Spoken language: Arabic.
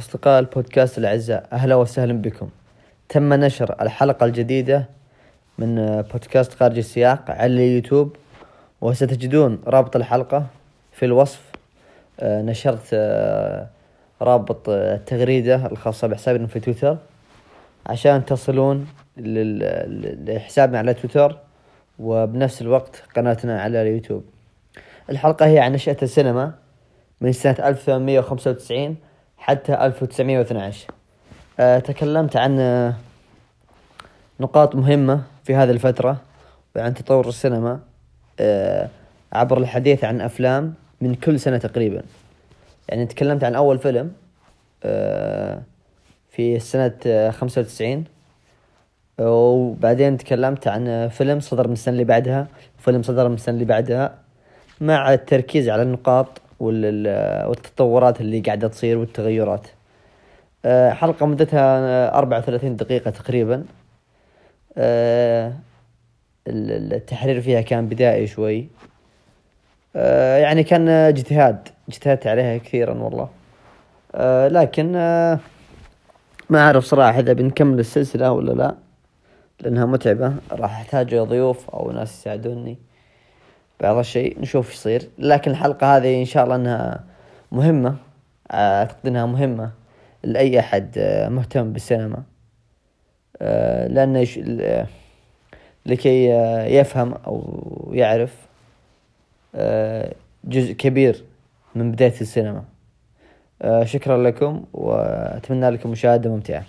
أصدقاء البودكاست الأعزاء أهلا وسهلا بكم. تم نشر الحلقة الجديدة من بودكاست خارج السياق على اليوتيوب وستجدون رابط الحلقة في الوصف. آه، نشرت آه، رابط التغريدة الخاصة بحسابنا في تويتر. عشان تصلون لحسابنا على تويتر وبنفس الوقت قناتنا على اليوتيوب. الحلقة هي عن نشأة السينما من سنة 1895 حتى 1912 أه تكلمت عن آه، نقاط مهمة في هذه الفترة وعن تطور السينما أه عبر الحديث عن أفلام من كل سنة تقريبا. يعني تكلمت عن أول فيلم في سنة خمسة وتسعين. وبعدين تكلمت عن فيلم صدر من السنة اللي بعدها وفيلم صدر من السنة اللي بعدها مع التركيز على النقاط والتطورات اللي قاعدة تصير والتغيرات. آه، حلقة مدتها أربعة وثلاثين دقيقة تقريبا. آه، التحرير فيها كان بدائي شوي. آه، يعني كان اجتهاد اجتهدت عليها كثيرا والله. لكن ما أعرف صراحة إذا بنكمل السلسلة ولا لا لأنها متعبة. راح أحتاج ضيوف أو ناس يساعدوني. بعض الشيء نشوف إيش يصير. لكن الحلقة هذه إن شاء الله إنها مهمة. أعتقد إنها مهمة لأي أحد مهتم بالسينما. لأن يش... لكي يفهم أو يعرف جزء كبير من بداية السينما. شكرا لكم وأتمنى لكم مشاهدة ممتعة.